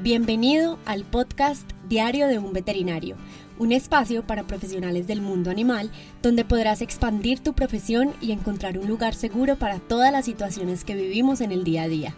Bienvenido al podcast Diario de un Veterinario, un espacio para profesionales del mundo animal donde podrás expandir tu profesión y encontrar un lugar seguro para todas las situaciones que vivimos en el día a día.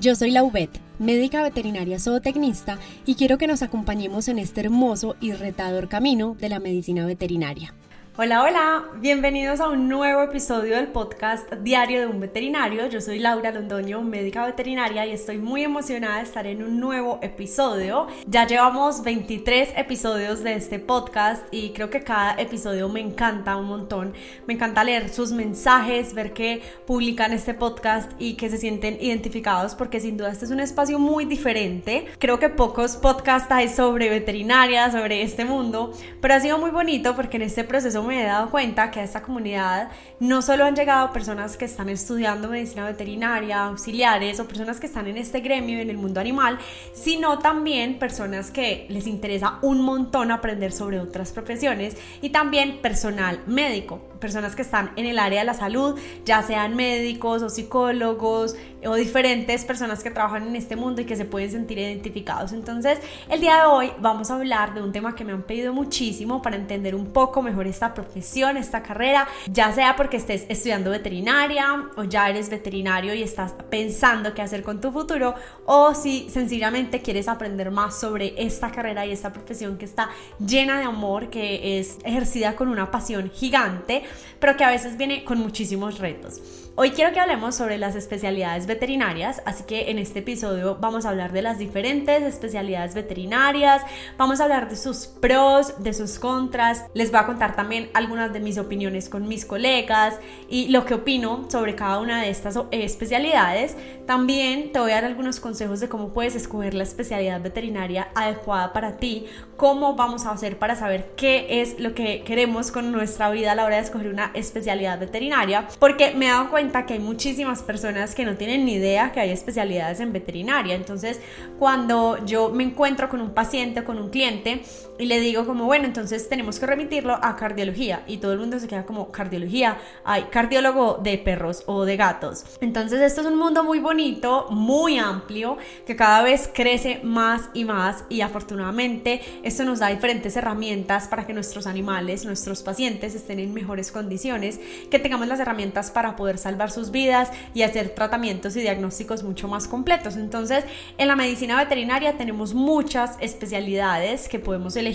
Yo soy Laubet, médica veterinaria zootecnista, y quiero que nos acompañemos en este hermoso y retador camino de la medicina veterinaria. Hola, hola, bienvenidos a un nuevo episodio del podcast Diario de un Veterinario. Yo soy Laura Londoño, médica veterinaria, y estoy muy emocionada de estar en un nuevo episodio. Ya llevamos 23 episodios de este podcast y creo que cada episodio me encanta un montón. Me encanta leer sus mensajes, ver que publican este podcast y que se sienten identificados porque sin duda este es un espacio muy diferente. Creo que pocos podcasts hay sobre veterinaria, sobre este mundo, pero ha sido muy bonito porque en este proceso me he dado cuenta que a esta comunidad no solo han llegado personas que están estudiando medicina veterinaria, auxiliares o personas que están en este gremio en el mundo animal, sino también personas que les interesa un montón aprender sobre otras profesiones y también personal médico personas que están en el área de la salud, ya sean médicos o psicólogos o diferentes personas que trabajan en este mundo y que se pueden sentir identificados. Entonces, el día de hoy vamos a hablar de un tema que me han pedido muchísimo para entender un poco mejor esta profesión, esta carrera, ya sea porque estés estudiando veterinaria o ya eres veterinario y estás pensando qué hacer con tu futuro o si sencillamente quieres aprender más sobre esta carrera y esta profesión que está llena de amor, que es ejercida con una pasión gigante pero que a veces viene con muchísimos retos. Hoy quiero que hablemos sobre las especialidades veterinarias, así que en este episodio vamos a hablar de las diferentes especialidades veterinarias, vamos a hablar de sus pros, de sus contras, les voy a contar también algunas de mis opiniones con mis colegas y lo que opino sobre cada una de estas especialidades. También te voy a dar algunos consejos de cómo puedes escoger la especialidad veterinaria adecuada para ti, cómo vamos a hacer para saber qué es lo que queremos con nuestra vida a la hora de escoger una especialidad veterinaria, porque me he dado cuenta que hay muchísimas personas que no tienen ni idea que hay especialidades en veterinaria. Entonces, cuando yo me encuentro con un paciente o con un cliente y le digo como, bueno, entonces tenemos que remitirlo a cardiología y todo el mundo se queda como, cardiología, hay cardiólogo de perros o de gatos. Entonces, esto es un mundo muy bonito, muy amplio, que cada vez crece más y más y afortunadamente esto nos da diferentes herramientas para que nuestros animales, nuestros pacientes estén en mejores condiciones, que tengamos las herramientas para poder salvar sus vidas y hacer tratamientos y diagnósticos mucho más completos. Entonces, en la medicina veterinaria tenemos muchas especialidades que podemos elegir.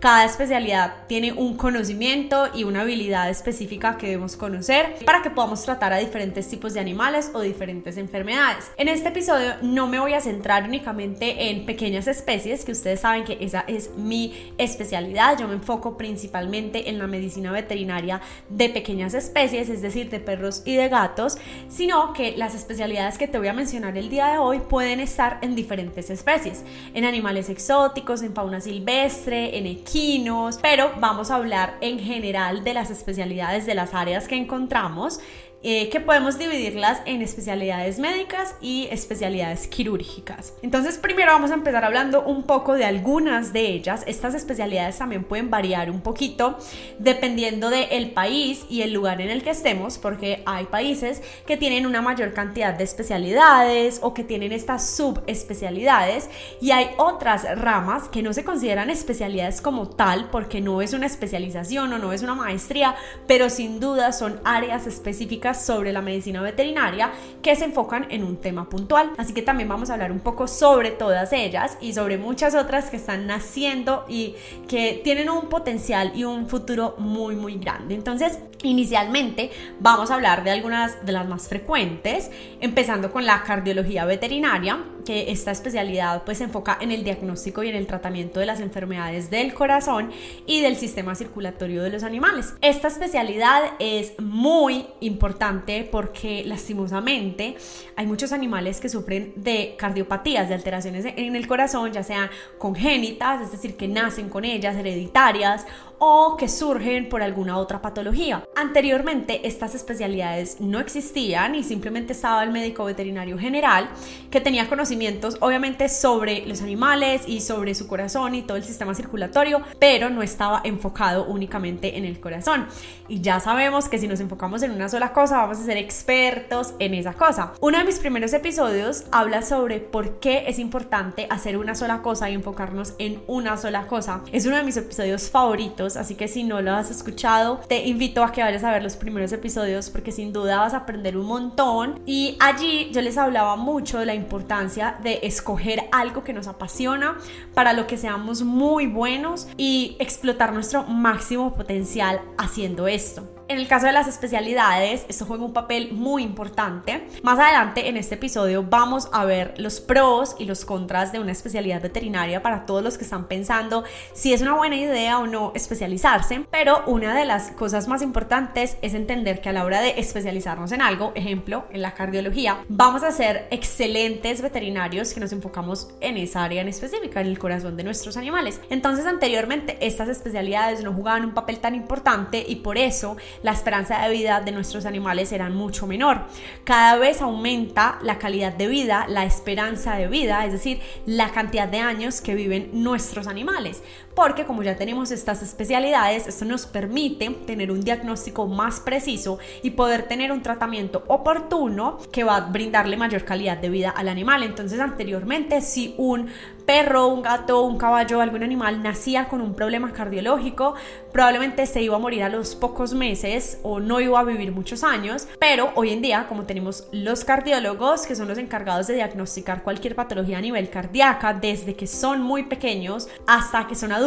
Cada especialidad tiene un conocimiento y una habilidad específica que debemos conocer para que podamos tratar a diferentes tipos de animales o diferentes enfermedades. En este episodio no me voy a centrar únicamente en pequeñas especies, que ustedes saben que esa es mi especialidad. Yo me enfoco principalmente en la medicina veterinaria de pequeñas especies, es decir, de perros y de gatos, sino que las especialidades que te voy a mencionar el día de hoy pueden estar en diferentes especies, en animales exóticos, en fauna silvestre, en equinos, pero vamos a hablar en general de las especialidades de las áreas que encontramos eh, que podemos dividirlas en especialidades médicas y especialidades quirúrgicas. Entonces, primero vamos a empezar hablando un poco de algunas de ellas. Estas especialidades también pueden variar un poquito dependiendo del país y el lugar en el que estemos, porque hay países que tienen una mayor cantidad de especialidades o que tienen estas subespecialidades y hay otras ramas que no se consideran especialidades como tal porque no es una especialización o no es una maestría, pero sin duda son áreas específicas sobre la medicina veterinaria que se enfocan en un tema puntual. Así que también vamos a hablar un poco sobre todas ellas y sobre muchas otras que están naciendo y que tienen un potencial y un futuro muy muy grande. Entonces, inicialmente vamos a hablar de algunas de las más frecuentes, empezando con la cardiología veterinaria, que esta especialidad pues se enfoca en el diagnóstico y en el tratamiento de las enfermedades del corazón y del sistema circulatorio de los animales. Esta especialidad es muy importante porque lastimosamente hay muchos animales que sufren de cardiopatías, de alteraciones en el corazón, ya sean congénitas, es decir, que nacen con ellas, hereditarias o que surgen por alguna otra patología. Anteriormente estas especialidades no existían y simplemente estaba el médico veterinario general que tenía conocimiento conocimientos obviamente sobre los animales y sobre su corazón y todo el sistema circulatorio, pero no estaba enfocado únicamente en el corazón. Y ya sabemos que si nos enfocamos en una sola cosa, vamos a ser expertos en esa cosa. Uno de mis primeros episodios habla sobre por qué es importante hacer una sola cosa y enfocarnos en una sola cosa. Es uno de mis episodios favoritos, así que si no lo has escuchado, te invito a que vayas a ver los primeros episodios porque sin duda vas a aprender un montón. Y allí yo les hablaba mucho de la importancia de escoger algo que nos apasiona para lo que seamos muy buenos y explotar nuestro máximo potencial haciendo esto. En el caso de las especialidades, esto juega un papel muy importante. Más adelante en este episodio vamos a ver los pros y los contras de una especialidad veterinaria para todos los que están pensando si es una buena idea o no especializarse. Pero una de las cosas más importantes es entender que a la hora de especializarnos en algo, ejemplo, en la cardiología, vamos a ser excelentes veterinarios que nos enfocamos en esa área en específica, en el corazón de nuestros animales. Entonces anteriormente estas especialidades no jugaban un papel tan importante y por eso la esperanza de vida de nuestros animales era mucho menor. Cada vez aumenta la calidad de vida, la esperanza de vida, es decir, la cantidad de años que viven nuestros animales. Porque como ya tenemos estas especialidades, esto nos permite tener un diagnóstico más preciso y poder tener un tratamiento oportuno que va a brindarle mayor calidad de vida al animal. Entonces anteriormente si un perro, un gato, un caballo, algún animal nacía con un problema cardiológico, probablemente se iba a morir a los pocos meses o no iba a vivir muchos años, pero hoy en día, como tenemos los cardiólogos, que son los encargados de diagnosticar cualquier patología a nivel cardíaca, desde que son muy pequeños hasta que son adultos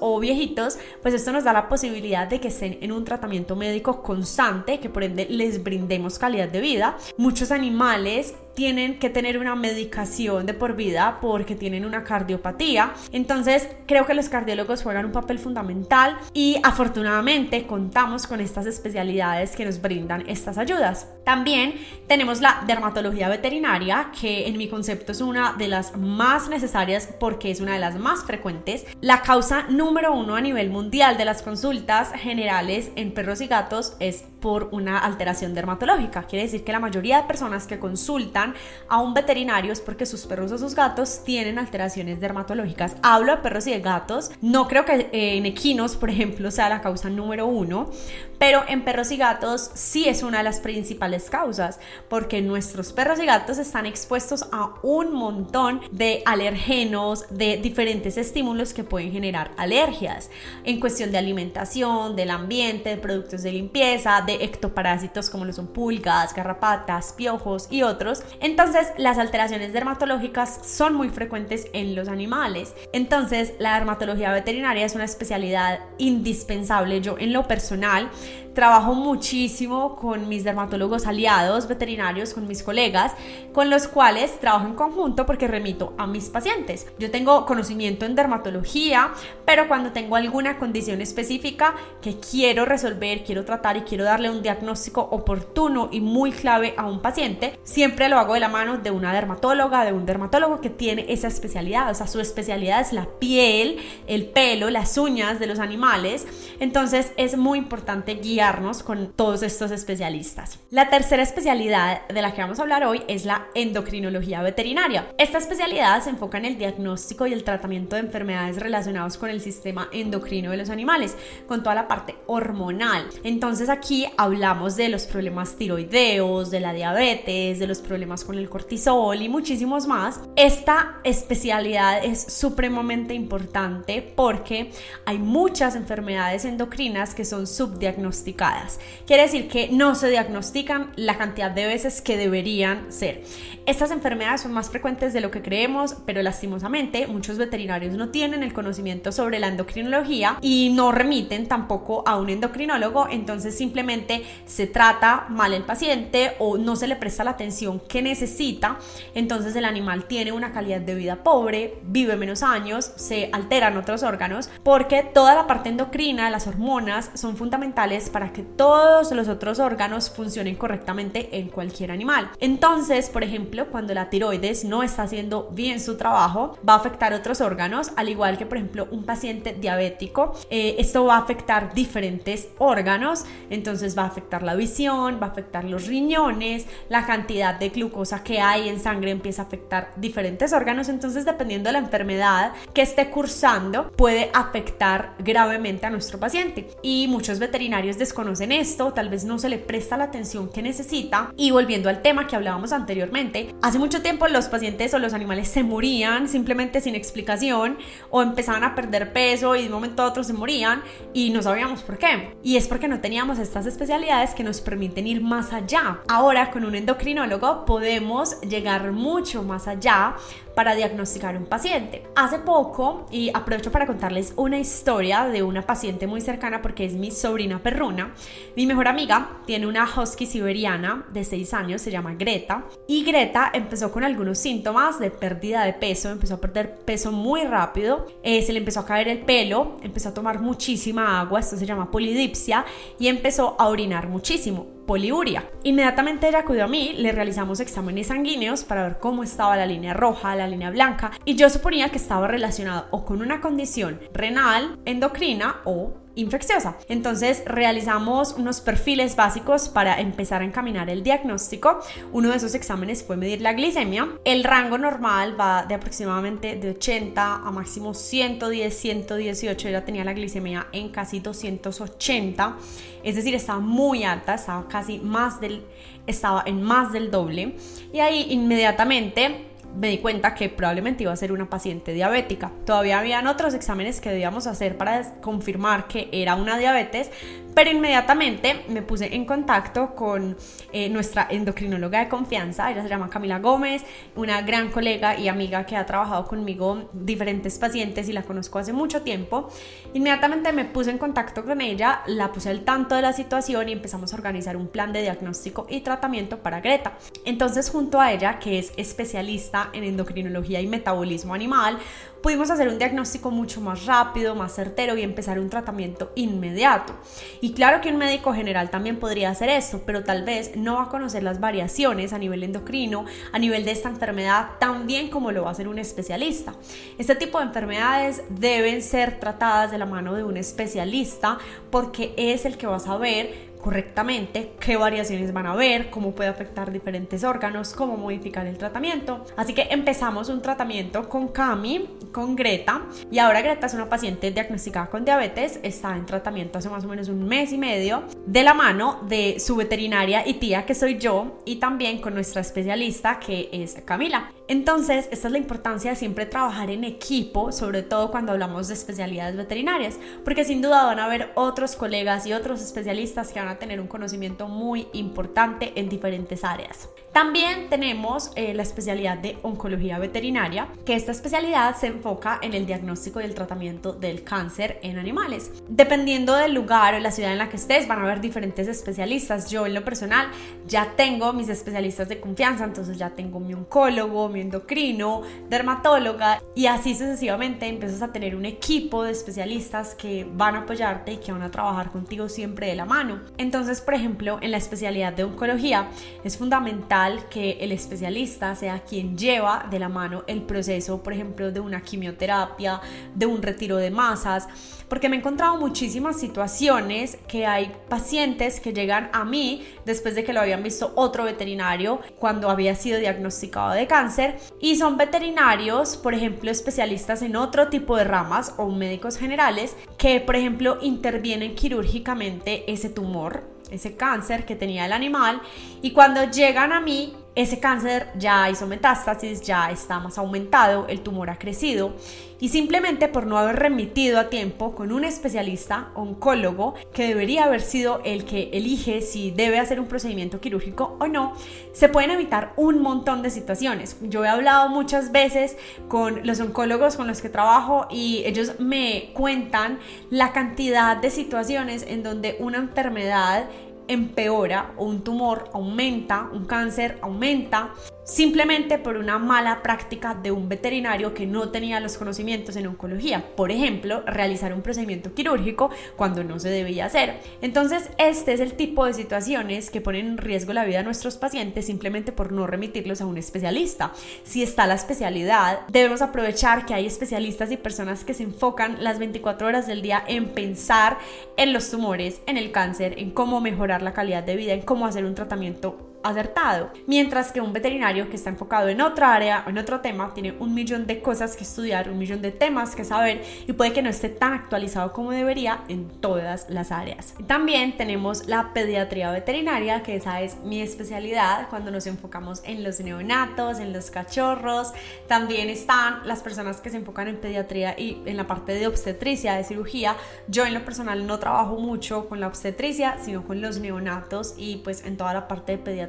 o viejitos, pues esto nos da la posibilidad de que estén en un tratamiento médico constante, que por ende les brindemos calidad de vida. Muchos animales tienen que tener una medicación de por vida porque tienen una cardiopatía. Entonces, creo que los cardiólogos juegan un papel fundamental y afortunadamente contamos con estas especialidades que nos brindan estas ayudas. También tenemos la dermatología veterinaria, que en mi concepto es una de las más necesarias porque es una de las más frecuentes. La causa número uno a nivel mundial de las consultas generales en perros y gatos es por una alteración dermatológica. Quiere decir que la mayoría de personas que consultan a un veterinario es porque sus perros o sus gatos tienen alteraciones dermatológicas. Hablo de perros y de gatos. No creo que eh, en equinos, por ejemplo, sea la causa número uno, pero en perros y gatos sí es una de las principales causas, porque nuestros perros y gatos están expuestos a un montón de alergenos, de diferentes estímulos que pueden generar alergias en cuestión de alimentación, del ambiente, de productos de limpieza, de ectoparásitos como lo son pulgas, garrapatas, piojos y otros. Entonces, las alteraciones dermatológicas son muy frecuentes en los animales. Entonces, la dermatología veterinaria es una especialidad indispensable. Yo en lo personal trabajo muchísimo con mis dermatólogos aliados veterinarios, con mis colegas, con los cuales trabajo en conjunto porque remito a mis pacientes. Yo tengo conocimiento en dermatología, pero cuando tengo alguna condición específica que quiero resolver, quiero tratar y quiero darle un diagnóstico oportuno y muy clave a un paciente, siempre lo hago de la mano de una dermatóloga, de un dermatólogo que tiene esa especialidad. O sea, su especialidad es la piel, el pelo, las uñas de los animales. Entonces es muy importante guiar con todos estos especialistas. La tercera especialidad de la que vamos a hablar hoy es la endocrinología veterinaria. Esta especialidad se enfoca en el diagnóstico y el tratamiento de enfermedades relacionadas con el sistema endocrino de los animales, con toda la parte hormonal. Entonces aquí hablamos de los problemas tiroideos, de la diabetes, de los problemas con el cortisol y muchísimos más. Esta especialidad es supremamente importante porque hay muchas enfermedades endocrinas que son subdiagnosticadas Quiere decir que no se diagnostican la cantidad de veces que deberían ser. Estas enfermedades son más frecuentes de lo que creemos, pero lastimosamente muchos veterinarios no tienen el conocimiento sobre la endocrinología y no remiten tampoco a un endocrinólogo, entonces simplemente se trata mal el paciente o no se le presta la atención que necesita, entonces el animal tiene una calidad de vida pobre, vive menos años, se alteran otros órganos, porque toda la parte endocrina, las hormonas, son fundamentales para que todos los otros órganos funcionen correctamente en cualquier animal. Entonces, por ejemplo, cuando la tiroides no está haciendo bien su trabajo, va a afectar otros órganos, al igual que, por ejemplo, un paciente diabético. Eh, esto va a afectar diferentes órganos, entonces va a afectar la visión, va a afectar los riñones, la cantidad de glucosa que hay en sangre empieza a afectar diferentes órganos, entonces dependiendo de la enfermedad que esté cursando, puede afectar gravemente a nuestro paciente. Y muchos veterinarios desconocen esto, tal vez no se le presta la atención que necesita. Y volviendo al tema que hablábamos anteriormente, hace mucho tiempo los pacientes o los animales se morían simplemente sin explicación o empezaban a perder peso y de un momento a otro se morían y no sabíamos por qué. Y es porque no teníamos estas especialidades que nos permiten ir más allá. Ahora con un endocrinólogo podemos llegar mucho más allá para diagnosticar un paciente. Hace poco, y aprovecho para contarles una historia de una paciente muy cercana porque es mi sobrina perruna, mi mejor amiga tiene una husky siberiana de 6 años, se llama Greta, y Greta empezó con algunos síntomas de pérdida de peso, empezó a perder peso muy rápido, eh, se le empezó a caer el pelo, empezó a tomar muchísima agua, esto se llama polidipsia, y empezó a orinar muchísimo poliuria. Inmediatamente ella acudió a mí, le realizamos exámenes sanguíneos para ver cómo estaba la línea roja, la línea blanca, y yo suponía que estaba relacionado o con una condición renal, endocrina o infecciosa. Entonces realizamos unos perfiles básicos para empezar a encaminar el diagnóstico. Uno de esos exámenes fue medir la glicemia. El rango normal va de aproximadamente de 80 a máximo 110, 118. Ella tenía la glicemia en casi 280. Es decir, estaba muy alta, estaba casi más del, estaba en más del doble. Y ahí inmediatamente me di cuenta que probablemente iba a ser una paciente diabética. Todavía habían otros exámenes que debíamos hacer para confirmar que era una diabetes, pero inmediatamente me puse en contacto con eh, nuestra endocrinóloga de confianza, ella se llama Camila Gómez, una gran colega y amiga que ha trabajado conmigo diferentes pacientes y la conozco hace mucho tiempo. Inmediatamente me puse en contacto con ella, la puse al tanto de la situación y empezamos a organizar un plan de diagnóstico y tratamiento para Greta. Entonces junto a ella, que es especialista en endocrinología y metabolismo animal, pudimos hacer un diagnóstico mucho más rápido, más certero y empezar un tratamiento inmediato. Y claro que un médico general también podría hacer esto, pero tal vez no va a conocer las variaciones a nivel endocrino, a nivel de esta enfermedad, tan bien como lo va a hacer un especialista. Este tipo de enfermedades deben ser tratadas de la mano de un especialista porque es el que va a saber correctamente, qué variaciones van a haber, cómo puede afectar diferentes órganos, cómo modificar el tratamiento. Así que empezamos un tratamiento con Cami, con Greta, y ahora Greta es una paciente diagnosticada con diabetes, está en tratamiento hace más o menos un mes y medio, de la mano de su veterinaria y tía que soy yo, y también con nuestra especialista que es Camila. Entonces, esta es la importancia de siempre trabajar en equipo, sobre todo cuando hablamos de especialidades veterinarias, porque sin duda van a haber otros colegas y otros especialistas que van a tener un conocimiento muy importante en diferentes áreas. También tenemos eh, la especialidad de oncología veterinaria, que esta especialidad se enfoca en el diagnóstico y el tratamiento del cáncer en animales. Dependiendo del lugar o la ciudad en la que estés, van a haber diferentes especialistas. Yo en lo personal ya tengo mis especialistas de confianza, entonces ya tengo mi oncólogo, mi endocrino, dermatóloga y así sucesivamente empiezas a tener un equipo de especialistas que van a apoyarte y que van a trabajar contigo siempre de la mano. Entonces, por ejemplo, en la especialidad de oncología es fundamental que el especialista sea quien lleva de la mano el proceso, por ejemplo, de una quimioterapia, de un retiro de masas, porque me he encontrado muchísimas situaciones que hay pacientes que llegan a mí después de que lo habían visto otro veterinario cuando había sido diagnosticado de cáncer y son veterinarios, por ejemplo, especialistas en otro tipo de ramas o médicos generales que, por ejemplo, intervienen quirúrgicamente ese tumor, ese cáncer que tenía el animal y cuando llegan a mí ese cáncer ya hizo metástasis, ya está más aumentado, el tumor ha crecido y simplemente por no haber remitido a tiempo con un especialista oncólogo que debería haber sido el que elige si debe hacer un procedimiento quirúrgico o no, se pueden evitar un montón de situaciones. Yo he hablado muchas veces con los oncólogos con los que trabajo y ellos me cuentan la cantidad de situaciones en donde una enfermedad empeora o un tumor aumenta, un cáncer aumenta simplemente por una mala práctica de un veterinario que no tenía los conocimientos en oncología. Por ejemplo, realizar un procedimiento quirúrgico cuando no se debía hacer. Entonces, este es el tipo de situaciones que ponen en riesgo la vida de nuestros pacientes simplemente por no remitirlos a un especialista. Si está la especialidad, debemos aprovechar que hay especialistas y personas que se enfocan las 24 horas del día en pensar en los tumores, en el cáncer, en cómo mejorar la calidad de vida, en cómo hacer un tratamiento acertado. Mientras que un veterinario que está enfocado en otra área o en otro tema tiene un millón de cosas que estudiar, un millón de temas que saber y puede que no esté tan actualizado como debería en todas las áreas. También tenemos la pediatría veterinaria, que esa es mi especialidad cuando nos enfocamos en los neonatos, en los cachorros. También están las personas que se enfocan en pediatría y en la parte de obstetricia, de cirugía. Yo en lo personal no trabajo mucho con la obstetricia, sino con los neonatos y pues en toda la parte de pediatría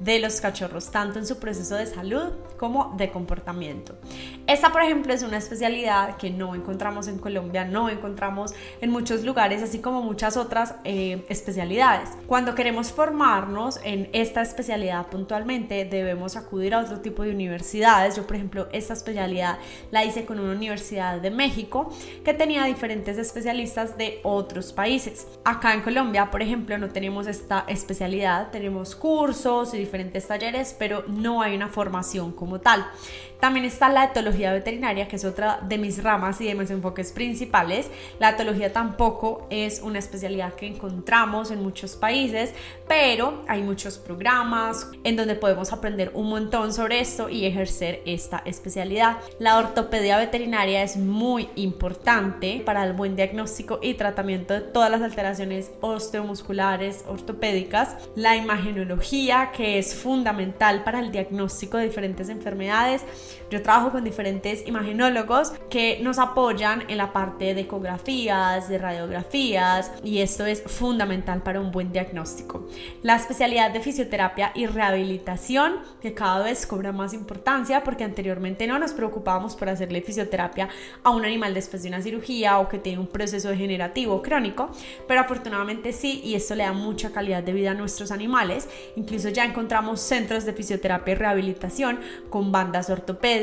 de los cachorros, tanto en su proceso de salud como de comportamiento. Esta, por ejemplo, es una especialidad que no encontramos en Colombia, no encontramos en muchos lugares, así como muchas otras eh, especialidades. Cuando queremos formarnos en esta especialidad puntualmente, debemos acudir a otro tipo de universidades. Yo, por ejemplo, esta especialidad la hice con una universidad de México que tenía diferentes especialistas de otros países. Acá en Colombia, por ejemplo, no tenemos esta especialidad, tenemos cursos cursos y diferentes talleres, pero no hay una formación como tal. También está la etología veterinaria, que es otra de mis ramas y de mis enfoques principales. La etología tampoco es una especialidad que encontramos en muchos países, pero hay muchos programas en donde podemos aprender un montón sobre esto y ejercer esta especialidad. La ortopedia veterinaria es muy importante para el buen diagnóstico y tratamiento de todas las alteraciones osteomusculares ortopédicas. La imagenología, que es fundamental para el diagnóstico de diferentes enfermedades yo trabajo con diferentes imagenólogos que nos apoyan en la parte de ecografías, de radiografías y esto es fundamental para un buen diagnóstico. La especialidad de fisioterapia y rehabilitación que cada vez cobra más importancia porque anteriormente no nos preocupábamos por hacerle fisioterapia a un animal después de una cirugía o que tiene un proceso degenerativo crónico, pero afortunadamente sí y esto le da mucha calidad de vida a nuestros animales. Incluso ya encontramos centros de fisioterapia y rehabilitación con bandas ortopédicas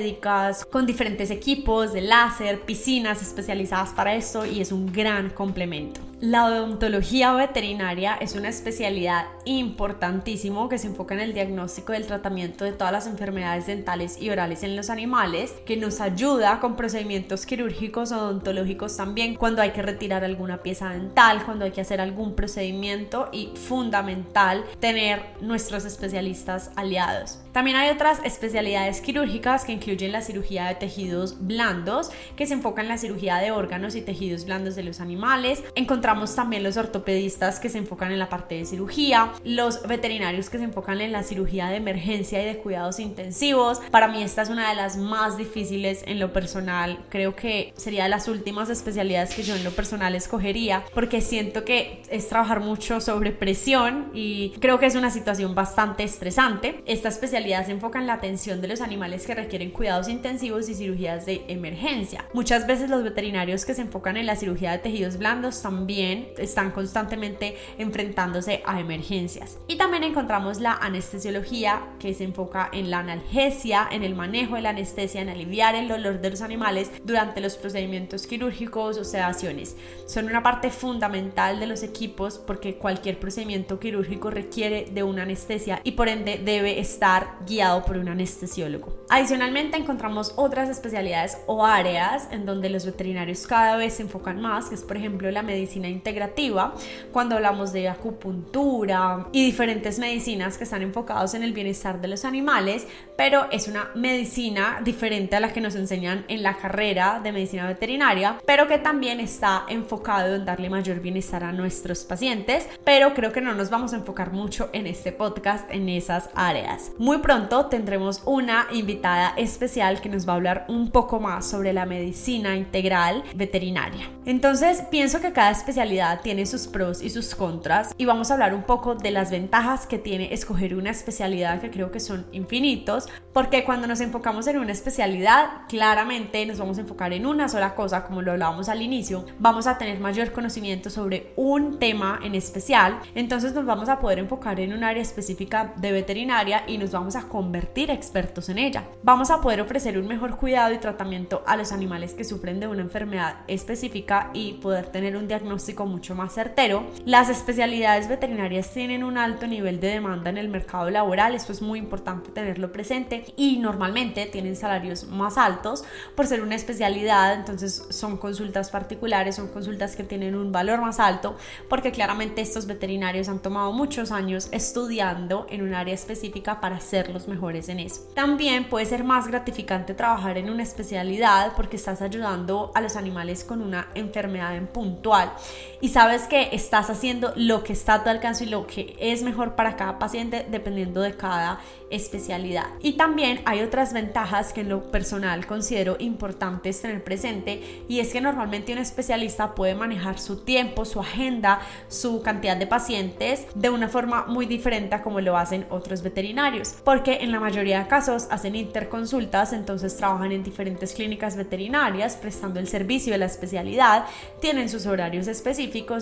con diferentes equipos de láser, piscinas especializadas para esto y es un gran complemento. La odontología veterinaria es una especialidad importantísimo que se enfoca en el diagnóstico y el tratamiento de todas las enfermedades dentales y orales en los animales, que nos ayuda con procedimientos quirúrgicos odontológicos también cuando hay que retirar alguna pieza dental, cuando hay que hacer algún procedimiento y fundamental tener nuestros especialistas aliados. También hay otras especialidades quirúrgicas que incluyen la cirugía de tejidos blandos, que se enfoca en la cirugía de órganos y tejidos blandos de los animales. También los ortopedistas que se enfocan en la parte de cirugía, los veterinarios que se enfocan en la cirugía de emergencia y de cuidados intensivos. Para mí esta es una de las más difíciles en lo personal. Creo que sería de las últimas especialidades que yo en lo personal escogería porque siento que es trabajar mucho sobre presión y creo que es una situación bastante estresante. Esta especialidad se enfoca en la atención de los animales que requieren cuidados intensivos y cirugías de emergencia. Muchas veces los veterinarios que se enfocan en la cirugía de tejidos blandos también están constantemente enfrentándose a emergencias. Y también encontramos la anestesiología que se enfoca en la analgesia, en el manejo de la anestesia, en aliviar el dolor de los animales durante los procedimientos quirúrgicos o sedaciones. Son una parte fundamental de los equipos porque cualquier procedimiento quirúrgico requiere de una anestesia y por ende debe estar guiado por un anestesiólogo. Adicionalmente encontramos otras especialidades o áreas en donde los veterinarios cada vez se enfocan más, que es por ejemplo la medicina integrativa, cuando hablamos de acupuntura y diferentes medicinas que están enfocados en el bienestar de los animales, pero es una medicina diferente a la que nos enseñan en la carrera de medicina veterinaria, pero que también está enfocado en darle mayor bienestar a nuestros pacientes, pero creo que no nos vamos a enfocar mucho en este podcast en esas áreas. Muy pronto tendremos una invitada especial que nos va a hablar un poco más sobre la medicina integral veterinaria. Entonces, pienso que cada especialidad tiene sus pros y sus contras. Y vamos a hablar un poco de las ventajas que tiene escoger una especialidad que creo que son infinitos, porque cuando nos enfocamos en una especialidad, claramente nos vamos a enfocar en una sola cosa, como lo hablábamos al inicio, vamos a tener mayor conocimiento sobre un tema en especial, entonces nos vamos a poder enfocar en un área específica de veterinaria y nos vamos a convertir expertos en ella. Vamos a poder ofrecer un mejor cuidado y tratamiento a los animales que sufren de una enfermedad específica y poder tener un diagnóstico mucho más certero. Las especialidades veterinarias tienen un alto nivel de demanda en el mercado laboral, esto es muy importante tenerlo presente y normalmente tienen salarios más altos por ser una especialidad, entonces son consultas particulares, son consultas que tienen un valor más alto porque claramente estos veterinarios han tomado muchos años estudiando en un área específica para ser los mejores en eso. También puede ser más gratificante trabajar en una especialidad porque estás ayudando a los animales con una enfermedad en puntual y sabes que estás haciendo lo que está a tu alcance y lo que es mejor para cada paciente dependiendo de cada especialidad. Y también hay otras ventajas que en lo personal considero importantes tener presente y es que normalmente un especialista puede manejar su tiempo, su agenda, su cantidad de pacientes de una forma muy diferente a como lo hacen otros veterinarios, porque en la mayoría de casos hacen interconsultas, entonces trabajan en diferentes clínicas veterinarias prestando el servicio de la especialidad, tienen sus horarios específicos,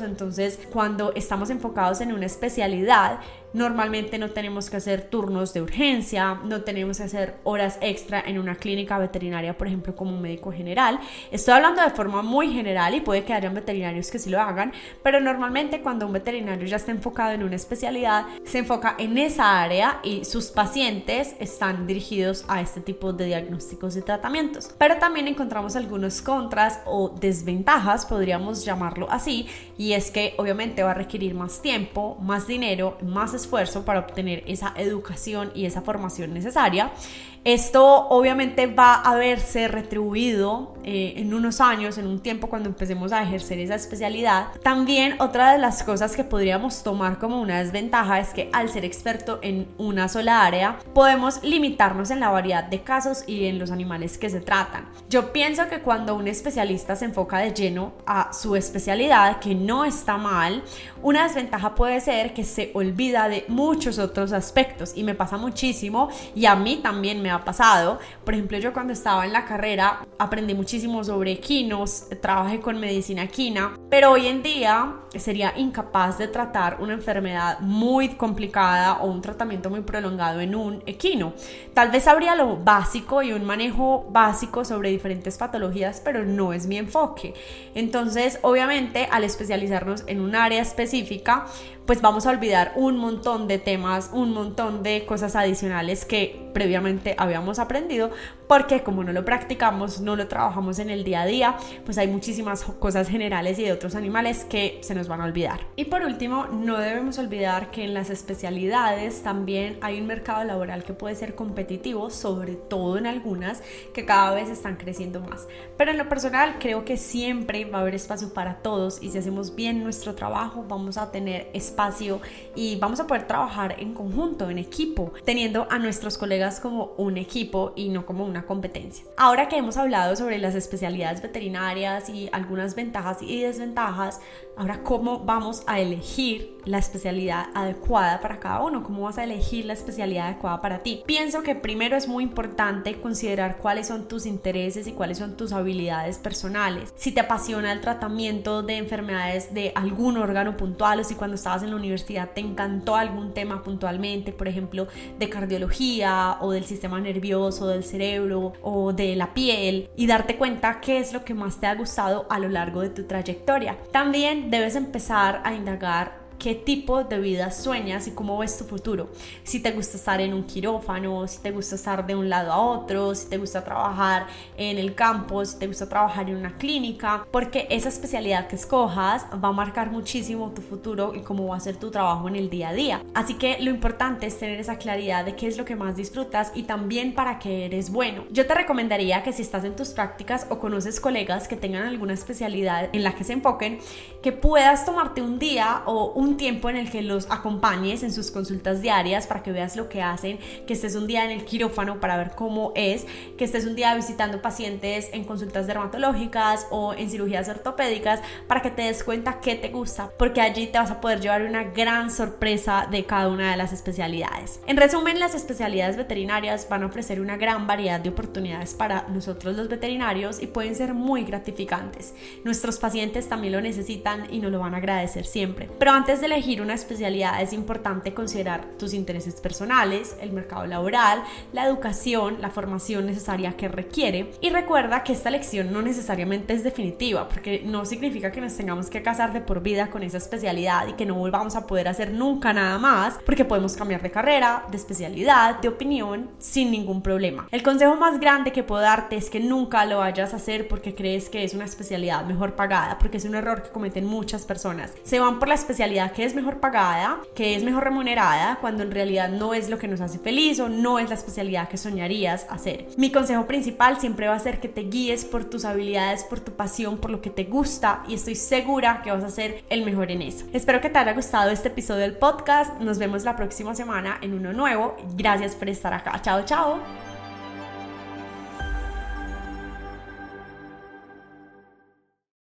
entonces cuando estamos enfocados en una especialidad, Normalmente no tenemos que hacer turnos de urgencia, no tenemos que hacer horas extra en una clínica veterinaria, por ejemplo, como médico general. Estoy hablando de forma muy general y puede que hayan veterinarios que sí lo hagan, pero normalmente cuando un veterinario ya está enfocado en una especialidad, se enfoca en esa área y sus pacientes están dirigidos a este tipo de diagnósticos y tratamientos. Pero también encontramos algunos contras o desventajas, podríamos llamarlo así, y es que obviamente va a requerir más tiempo, más dinero, más para obtener esa educación y esa formación necesaria esto obviamente va a verse retribuido eh, en unos años, en un tiempo cuando empecemos a ejercer esa especialidad. También otra de las cosas que podríamos tomar como una desventaja es que al ser experto en una sola área, podemos limitarnos en la variedad de casos y en los animales que se tratan. Yo pienso que cuando un especialista se enfoca de lleno a su especialidad, que no está mal, una desventaja puede ser que se olvida de muchos otros aspectos y me pasa muchísimo y a mí también me ha pasado. Por ejemplo, yo cuando estaba en la carrera aprendí muchísimo sobre equinos, trabajé con medicina equina, pero hoy en día sería incapaz de tratar una enfermedad muy complicada o un tratamiento muy prolongado en un equino. Tal vez habría lo básico y un manejo básico sobre diferentes patologías, pero no es mi enfoque. Entonces, obviamente, al especializarnos en un área específica, pues vamos a olvidar un montón de temas, un montón de cosas adicionales que previamente habíamos aprendido, porque como no lo practicamos, no lo trabajamos en el día a día, pues hay muchísimas cosas generales y de otros animales que se nos van a olvidar. Y por último, no debemos olvidar que en las especialidades también hay un mercado laboral que puede ser competitivo, sobre todo en algunas que cada vez están creciendo más. Pero en lo personal creo que siempre va a haber espacio para todos y si hacemos bien nuestro trabajo vamos a tener espacio y vamos a poder trabajar en conjunto, en equipo, teniendo a nuestros colegas como un equipo y no como una competencia. Ahora que hemos hablado sobre las especialidades veterinarias y algunas ventajas y desventajas, ahora cómo vamos a elegir la especialidad adecuada para cada uno, cómo vas a elegir la especialidad adecuada para ti. Pienso que primero es muy importante considerar cuáles son tus intereses y cuáles son tus habilidades personales. Si te apasiona el tratamiento de enfermedades de algún órgano puntual o si cuando estabas en la universidad te encantó algún tema puntualmente, por ejemplo, de cardiología o del sistema nervioso, del cerebro o de la piel y darte cuenta qué es lo que más te ha gustado a lo largo de tu trayectoria. También debes empezar a indagar qué tipo de vida sueñas y cómo ves tu futuro. Si te gusta estar en un quirófano, si te gusta estar de un lado a otro, si te gusta trabajar en el campo, si te gusta trabajar en una clínica, porque esa especialidad que escojas va a marcar muchísimo tu futuro y cómo va a ser tu trabajo en el día a día. Así que lo importante es tener esa claridad de qué es lo que más disfrutas y también para qué eres bueno. Yo te recomendaría que si estás en tus prácticas o conoces colegas que tengan alguna especialidad en la que se enfoquen, que puedas tomarte un día o un tiempo en el que los acompañes en sus consultas diarias para que veas lo que hacen, que estés un día en el quirófano para ver cómo es, que estés un día visitando pacientes en consultas dermatológicas o en cirugías ortopédicas para que te des cuenta qué te gusta, porque allí te vas a poder llevar una gran sorpresa de cada una de las especialidades. En resumen, las especialidades veterinarias van a ofrecer una gran variedad de oportunidades para nosotros los veterinarios y pueden ser muy gratificantes. Nuestros pacientes también lo necesitan y nos lo van a agradecer siempre. Pero antes de elegir una especialidad es importante considerar tus intereses personales, el mercado laboral, la educación, la formación necesaria que requiere y recuerda que esta elección no necesariamente es definitiva porque no significa que nos tengamos que casar de por vida con esa especialidad y que no volvamos a poder hacer nunca nada más porque podemos cambiar de carrera, de especialidad, de opinión sin ningún problema. El consejo más grande que puedo darte es que nunca lo vayas a hacer porque crees que es una especialidad mejor pagada porque es un error que cometen muchas personas. Se van por la especialidad que es mejor pagada, que es mejor remunerada cuando en realidad no es lo que nos hace feliz o no es la especialidad que soñarías hacer. Mi consejo principal siempre va a ser que te guíes por tus habilidades, por tu pasión, por lo que te gusta y estoy segura que vas a ser el mejor en eso. Espero que te haya gustado este episodio del podcast. Nos vemos la próxima semana en uno nuevo. Gracias por estar acá. Chao, chao.